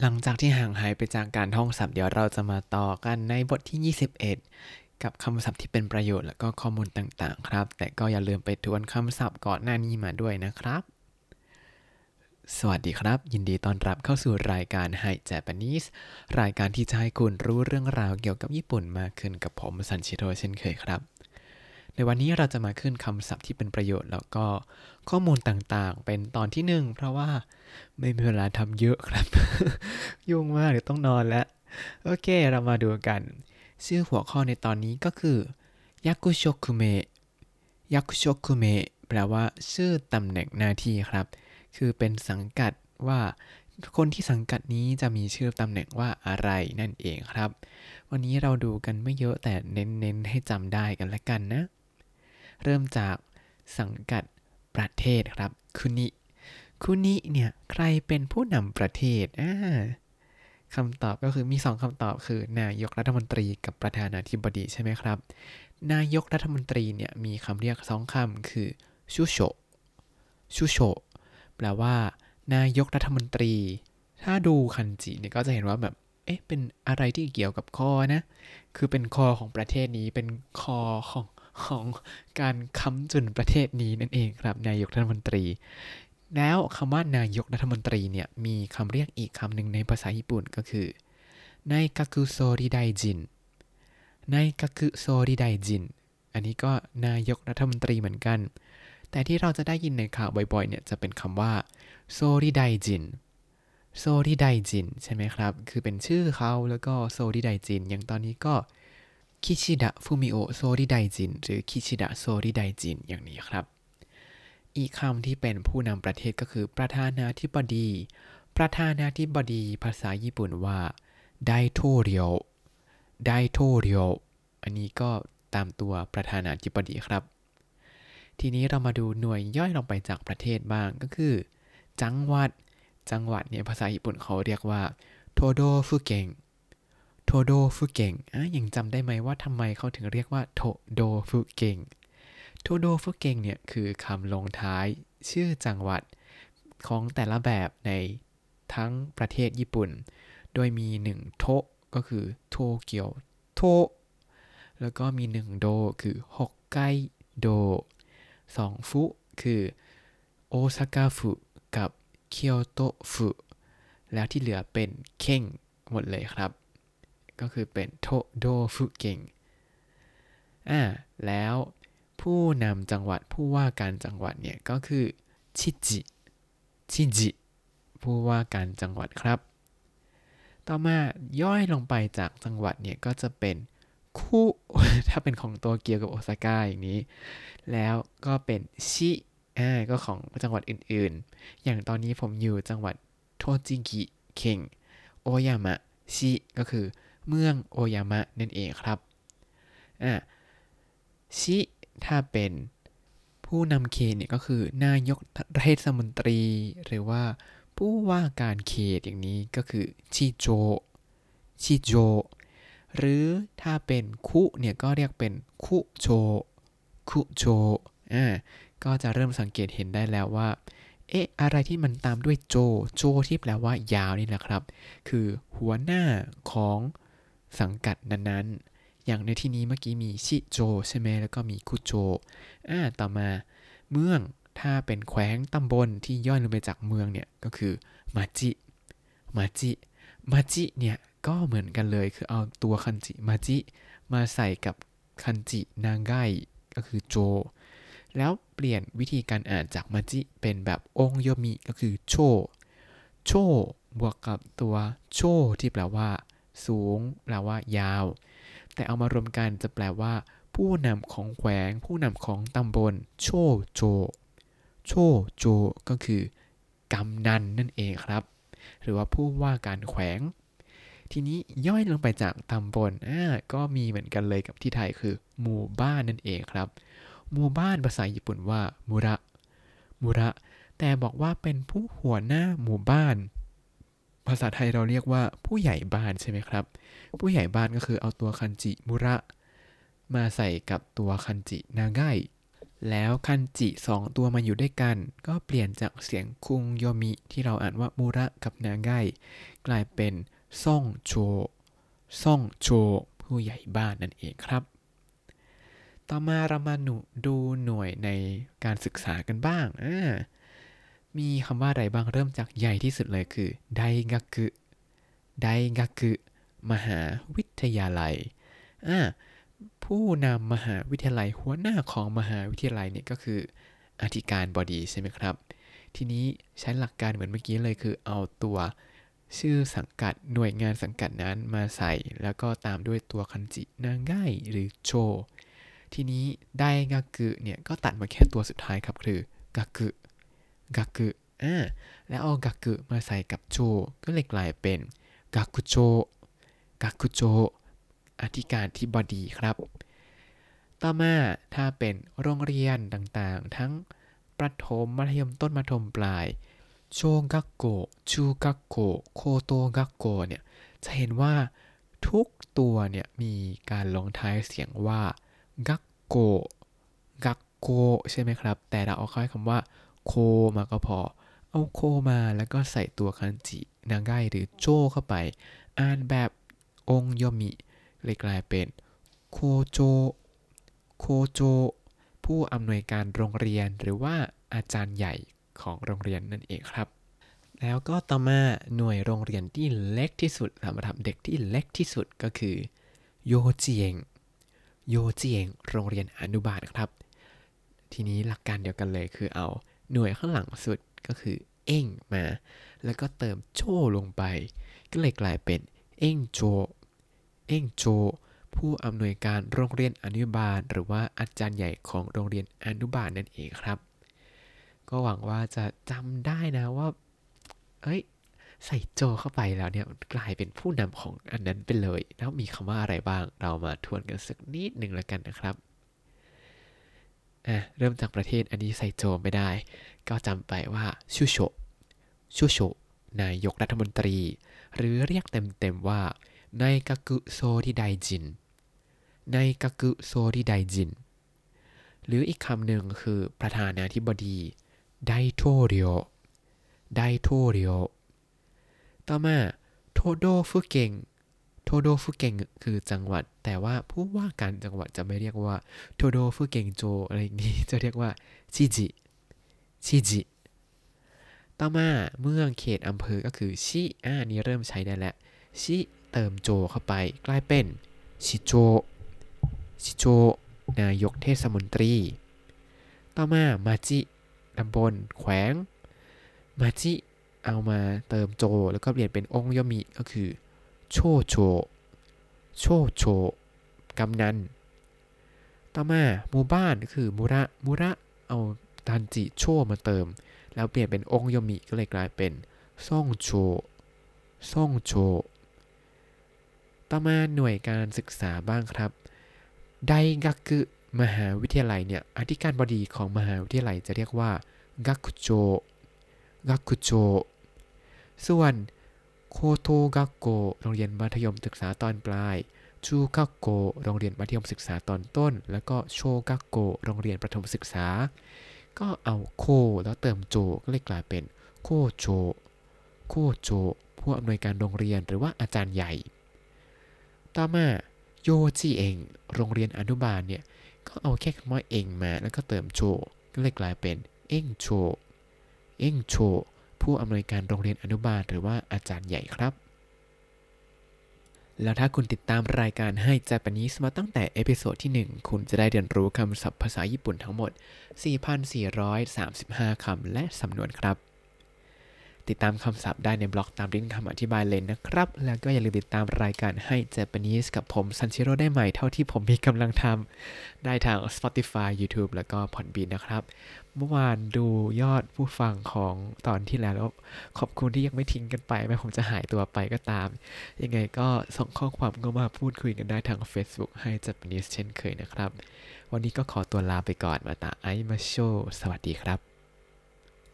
หลังจากที่ห่างหายไปจากการท่องศัพท์เดี๋ยวเราจะมาต่อกันในบทที่ 21 กับคำศัพท์ที่เป็นประโยชน์และก็ข้อมูลต่างๆ ครับ แต่ก็อย่าลืมไปทวนคำศัพท์ก่อนหน้านี้มาด้วยนะครับ สวัสดีครับ ยินดีต้อนรับเข้าสู่รายการ Hi Japanese รายการที่จะให้คุณรู้เรื่องราวเกี่ยวกับญี่ปุ่นมากขึ้นกับผมสันชิโร่เช่นเคยครับ ในวันนี้เราจะมาขึ้นคำศัพท์ที่เป็นประโยชน์ แล้วก็ข้อมูลต่างๆ เป็นตอนที่หนึ่งเพราะว่าไม่มีเวลาทำเยอะครับ ยุ่งมากเดี๋ยวต้องนอนแล้ว โอเค เรามาดูกัน ชื่อหัวข้อในตอนนี้ก็คือยักุโชคุเมะยักุโชคุเมะแปลว่า ชื่อตำแหน่งหน้าที่ครับ คือเป็นสังกัดว่าคนที่สังกัดนี้จะมีชื่อตำแหน่งว่าอะไรนั่นเองครับ วันนี้เราดูกันไม่เยอะแต่เน้นๆให้จำได้กันละกันนะ เริ่มจากสังกัดประเทศครับ คุนิ คุนิเนี่ย ใครเป็นผู้นำประเทศอ่าคำตอบก็คือมีสองคำตอบคือนายกรัฐมนตรีกับประธานาธิบดีใช่ไหมครับ นายกรัฐมนตรีเนี่ยมีคำเรียกสองคำคือชูโชชูโชแปลว่า นายกรัฐมนตรี ถ้าดูคันจิเนี่ยก็จะเห็นว่าแบบเอ๊ะเป็นอะไรที่เกี่ยวกับคอนะ คือเป็นคอของประเทศนี้เป็นคอของ ของการค้ำจุนประเทศนี้นั่นเองครับนายกรัฐมนตรี แล้วคำว่านายกรัฐมนตรีเนี่ยมีคำเรียกอีกคำหนึ่งในภาษาญี่ปุ่นก็คือนายกักุโซริไดจินนายกักุโซริไดจิน อันนี้ก็นายกรัฐมนตรีเหมือนกัน แต่ที่เราจะได้ยินในข่าวบ่อยๆเนี่ยจะเป็นคำว่าโซริไดจิน総理大臣 ใช่ไหมครับ คือเป็นชื่อเขาแล้วก็ 総理大臣 อย่างตอนนี้ก็ คิชิดะฟูมิโอโซริไดจิน หรือ岸田総理大臣 อย่างนี้ครับ อีกคำที่เป็นผู้นำประเทศก็คือ ประธานาธิบดี ประธานาธิบดีภาษาญี่ปุ่นว่าไดโทเรียวไดโทเรียวอันนี้ก็ตามตัวประธานาธิบดีครับ ทีนี้เรามาดูหน่วยย่อยลงไปจากประเทศบ้างก็คือ จังหวัด จังหวัดเนี่ยภาษาญี่ปุ่นเขาเรียกว่าโทโดฟุเกง โทโดฟุเก่งอะยังจำได้ไหมว่าทำไมเขาถึงเรียกว่าโทโดฟุเก่งโทโดฟุเก่งเนี่ยคือคำลงท้ายชื่อจังหวัดของแต่ละแบบในทั้งประเทศญี่ปุ่น โดยมีหนึ่งโทก็คือโตเกียวโทแล้วก็มีหนึ่งโดคือฮอกไกโดสองฟุคือโอซาก้าฟุกับเคียวโตฟุแล้วที่เหลือเป็นเข่งหมดเลยครับ ก็คือเป็นโทโดฟุเกงอ่าแล้วผู้นำจังหวัดผู้ว่าการจังหวัดเนี่ยก็คือชิจิชิจิผู้ว่าการจังหวัดครับ ต่อมาย่อยลงไปจากจังหวัดเนี่ยก็จะเป็นคู่ถ้าเป็นของตัวเกียวกับโอซาก้าอย่างนี้ แล้วก็เป็นชิอ่าก็ของจังหวัดอื่นๆ อย่างตอนนี้ผมอยู่จังหวัดโทจิกิเข่งโอยามะชิก็คือ เมืองโอยามะนั่นเองครับอะชิถ้าเป็นผู้นำเขตเนี่ยก็คือนายกเทศมนตรี หรือว่าผู้ว่าการเขตอย่างนี้ก็คือชิโจชิโจหรือถ้าเป็นคุเนี่ยก็เรียกเป็นคุโจคุโจอ่าก็จะเริ่มสังเกตเห็นได้แล้วว่า เอ๊ะ อะไรที่มันตามด้วยโจ โจที่แปลว่ายาวนี่แหละครับ คือหัวหน้าของ สังกัดนั้นๆ อย่างในที่นี้เมื่อกี้มีชิโจใช่ไหมแล้วก็มีคุโจอ่าต่อมาเมืองถ้าเป็นแขวงตำบลที่ย่อยลงไปจากเมืองเนี่ยก็คือมาจิ มาจิ มาจิเนี่ยก็เหมือนกันเลยคือเอาตัวคันจิมาจิมาใส่กับคันจินางไกก็คือโจ แล้วเปลี่ยนวิธีการอ่านจากมาจิเป็นแบบองโยมิก็คือโช โชบวกกับตัวโชที่แปลว่า สูง แปลว่ายาว แต่เอามารวมกันจะแปลว่า ผู้นำของแขวง ผู้นำของตำบล โชโจ โชโจ ก็คือกำนันนั่นเองครับ หรือว่าผู้ว่าการแขวง ทีนี้ย่อยลงไปจากตำบลอ่าก็มีเหมือนกันเลยกับที่ไทยคือหมู่บ้านนั่นเองครับ หมู่บ้านภาษาญี่ปุ่นว่ามุระ มุระ แต่บอกว่าเป็นผู้หัวหน้าหมู่บ้าน ภาษาไทยเราเรียกว่าผู้ใหญ่บ้านใช่ไหมครับ ผู้ใหญ่บ้านก็คือเอาตัวคันจิมุระ มาใส่กับตัวคันจินางไกแล้วคันจิสองตัวมาอยู่ด้วยกัน ก็เปลี่ยนจากเสียงคุงโยมิที่เราอ่านว่ามูระกับนางไกกลายเป็นซ่องโชซ่องโชผู้ใหญ่บ้านนั่นเองครับ ต่อมาเรามาหนูดูหน่วยในการศึกษากันบ้างอ่า มีคำว่าอะไรบ้างเริ่มจากใหญ่ที่สุดเลยคือไดกักุไดกักุมหาวิทยาลัยอ่าผู้นำมหาวิทยาลัยหัวหน้าของมหาวิทยาลัยเนี่ยก็คืออธิการบดีใช่ไหมครับ ทีนี้ใช้หลักการเหมือนเมื่อกี้เลยคือเอาตัวชื่อสังกัดหน่วยงานสังกัดนั้นมาใส่ แล้วก็ตามด้วยตัวคันจินางไงหรือโช ทีนี้ไดกากุเนี่ยก็ตัดมาแค่ตัวสุดท้ายครับคือกากุ กากุอ่าแล้วเอากากุมาใส่กับโชก็เลยกลายเป็นกากุโชกากุโชอธิการที่บดีครับ ต่อมาถ้าเป็นโรงเรียนต่างๆ ทั้งประถมมัธยมต้นมัธยมปลายโชกักโกชูกักโกโคโตกักโกเนี่ยจะเห็นว่าทุกตัวเนี่ยมีการลงท้ายเสียงว่ากักโกกักโกใช่ไหมครับ แต่เราเอาค่อยคำว่า โคมาก็พอ เอาโคมาแล้วก็ใส่ตัวคันจินางไกหรือโจเข้าไป อ่านแบบองยมิเลยกลายเป็นโคโจโคโจผู้อำนวยการโรงเรียนหรือว่าอาจารย์ใหญ่ของโรงเรียนนั่นเองครับ แล้วก็ต่อมาหน่วยโรงเรียนที่เล็กที่สุดสำหรับเด็กที่เล็กที่สุดก็คือโยเจียงโยเจียงโรงเรียนอนุบาลครับ ทีนี้หลักการเดียวกันเลยคือเอา หน่วยข้างหลังสุดก็คือเอ็งมา แล้วก็เติมโชลงไป ก็เลยกลายเป็นเอ็งโจเอ็งโจผู้อำนวยการโรงเรียนอนุบาล หรือว่าอาจารย์ใหญ่ของโรงเรียนอนุบาลนั่นเองครับ ก็หวังว่าจะจำได้นะว่า เอ้ยใส่โจเข้าไปแล้วเนี่ยกลายเป็นผู้นำของอันนั้นไปเลย แล้วมีคำว่าอะไรบ้าง เรามาทวนกันสักนิดหนึ่งแล้วกันนะครับ อะเริ่มจากประเทศอันนี้ใส่โจไม่ได้ ก็จำไปว่าชูโชชูโชนายกรัฐมนตรี หรือเรียกเต็มๆว่า นายกากุโซดิไดจิน นายกากุโซดิไดจิน หรืออีกคำหนึ่งคือประธานาธิบดีไดโทเรียวไดโทเรียวต่อมาโทโดฟุเกง โทโดฟุเกงคือจังหวัด แต่ว่าผู้ว่าการจังหวัดจะไม่เรียกว่าโทโดฟุเกงโจอะไรนี้ จะเรียกว่าชิจิชิจิต่อมาเมืองเขตอำเภอก็คือชิอ่านี้เริ่มใช้ได้แล้วชิเติมโจเข้าไปกลายเป็นชิโจชิโจนายกเทศมนตรี ต่อมามาจิตำบลแขวง มาจิเอามาเติมโจ แล้วก็เปลี่ยนเป็นองค์ยมิก็คือ โชโช โชโช กำนัน ต่อมาหมู่บ้านก็คือมุระ มุระ เอาทันจิโชมาเติม แล้วเปลี่ยนเป็นองค์ยมิก็เลยกลายเป็นซ่องโชซ่องโช ต่อมาหน่วยการศึกษาบ้างครับ ไดกักุมหาวิทยาลัยเนี่ย อธิการบดีของมหาวิทยาลัยจะเรียกว่ากักุโจกักุโจ ส่วน โคโตกักโกโรงเรียนมัธยมศึกษาตอนปลาย ชูกักโกโรงเรียนมัธยมศึกษาตอนต้น แล้วก็โชกักโกโรงเรียนประถมศึกษา ก็เอาโคแล้วเติมโจก็เลยกลายเป็นโคโจโคโจผู้อำนวยการโรงเรียนหรือว่าอาจารย์ใหญ่ ต่อมา幼稚園 โรงเรียนอนุบาลเนี่ย ก็เอาแค่คำว่า 園 มา แล้วก็เติม 長 ก็เลยกลายเป็น 園長 園長 ผู้อำนวยการโรงเรียนอนุบาลหรือว่าอาจารย์ใหญ่ครับ แล้วถ้าคุณติดตามรายการให้ Japanese มาตั้งแต่ episode ที่ 1 คุณจะได้เรียนรู้คำศัพท์ภาษาญี่ปุ่นทั้งหมด 4,435 คำและสำนวนครับ ติดตามคำศัพท์ได้ในบล็อกตามลิงก์คำอธิบายเลยนะครับ แล้วก็อย่าลืมติดตามรายการให้ Japanese กับผมซันชิโร่ได้ใหม่เท่าที่ผมมีกำลังทำได้ทาง Spotify YouTube แล้วก็ Podbean นะครับ เมื่อวานดูยอดผู้ฟังของตอนที่แล้ว ขอบคุณที่ยังไม่ทิ้งกันไปแม้ผมจะหายตัวไปก็ตาม ยังไงก็ส่งข้อความก็มาพูดคุยกันได้ทาง Facebook ให้ Japanese เช่นเคยนะครับ วันนี้ก็ขอตัวลาไปก่อนมาตาไอมาโช สวัสดีครับ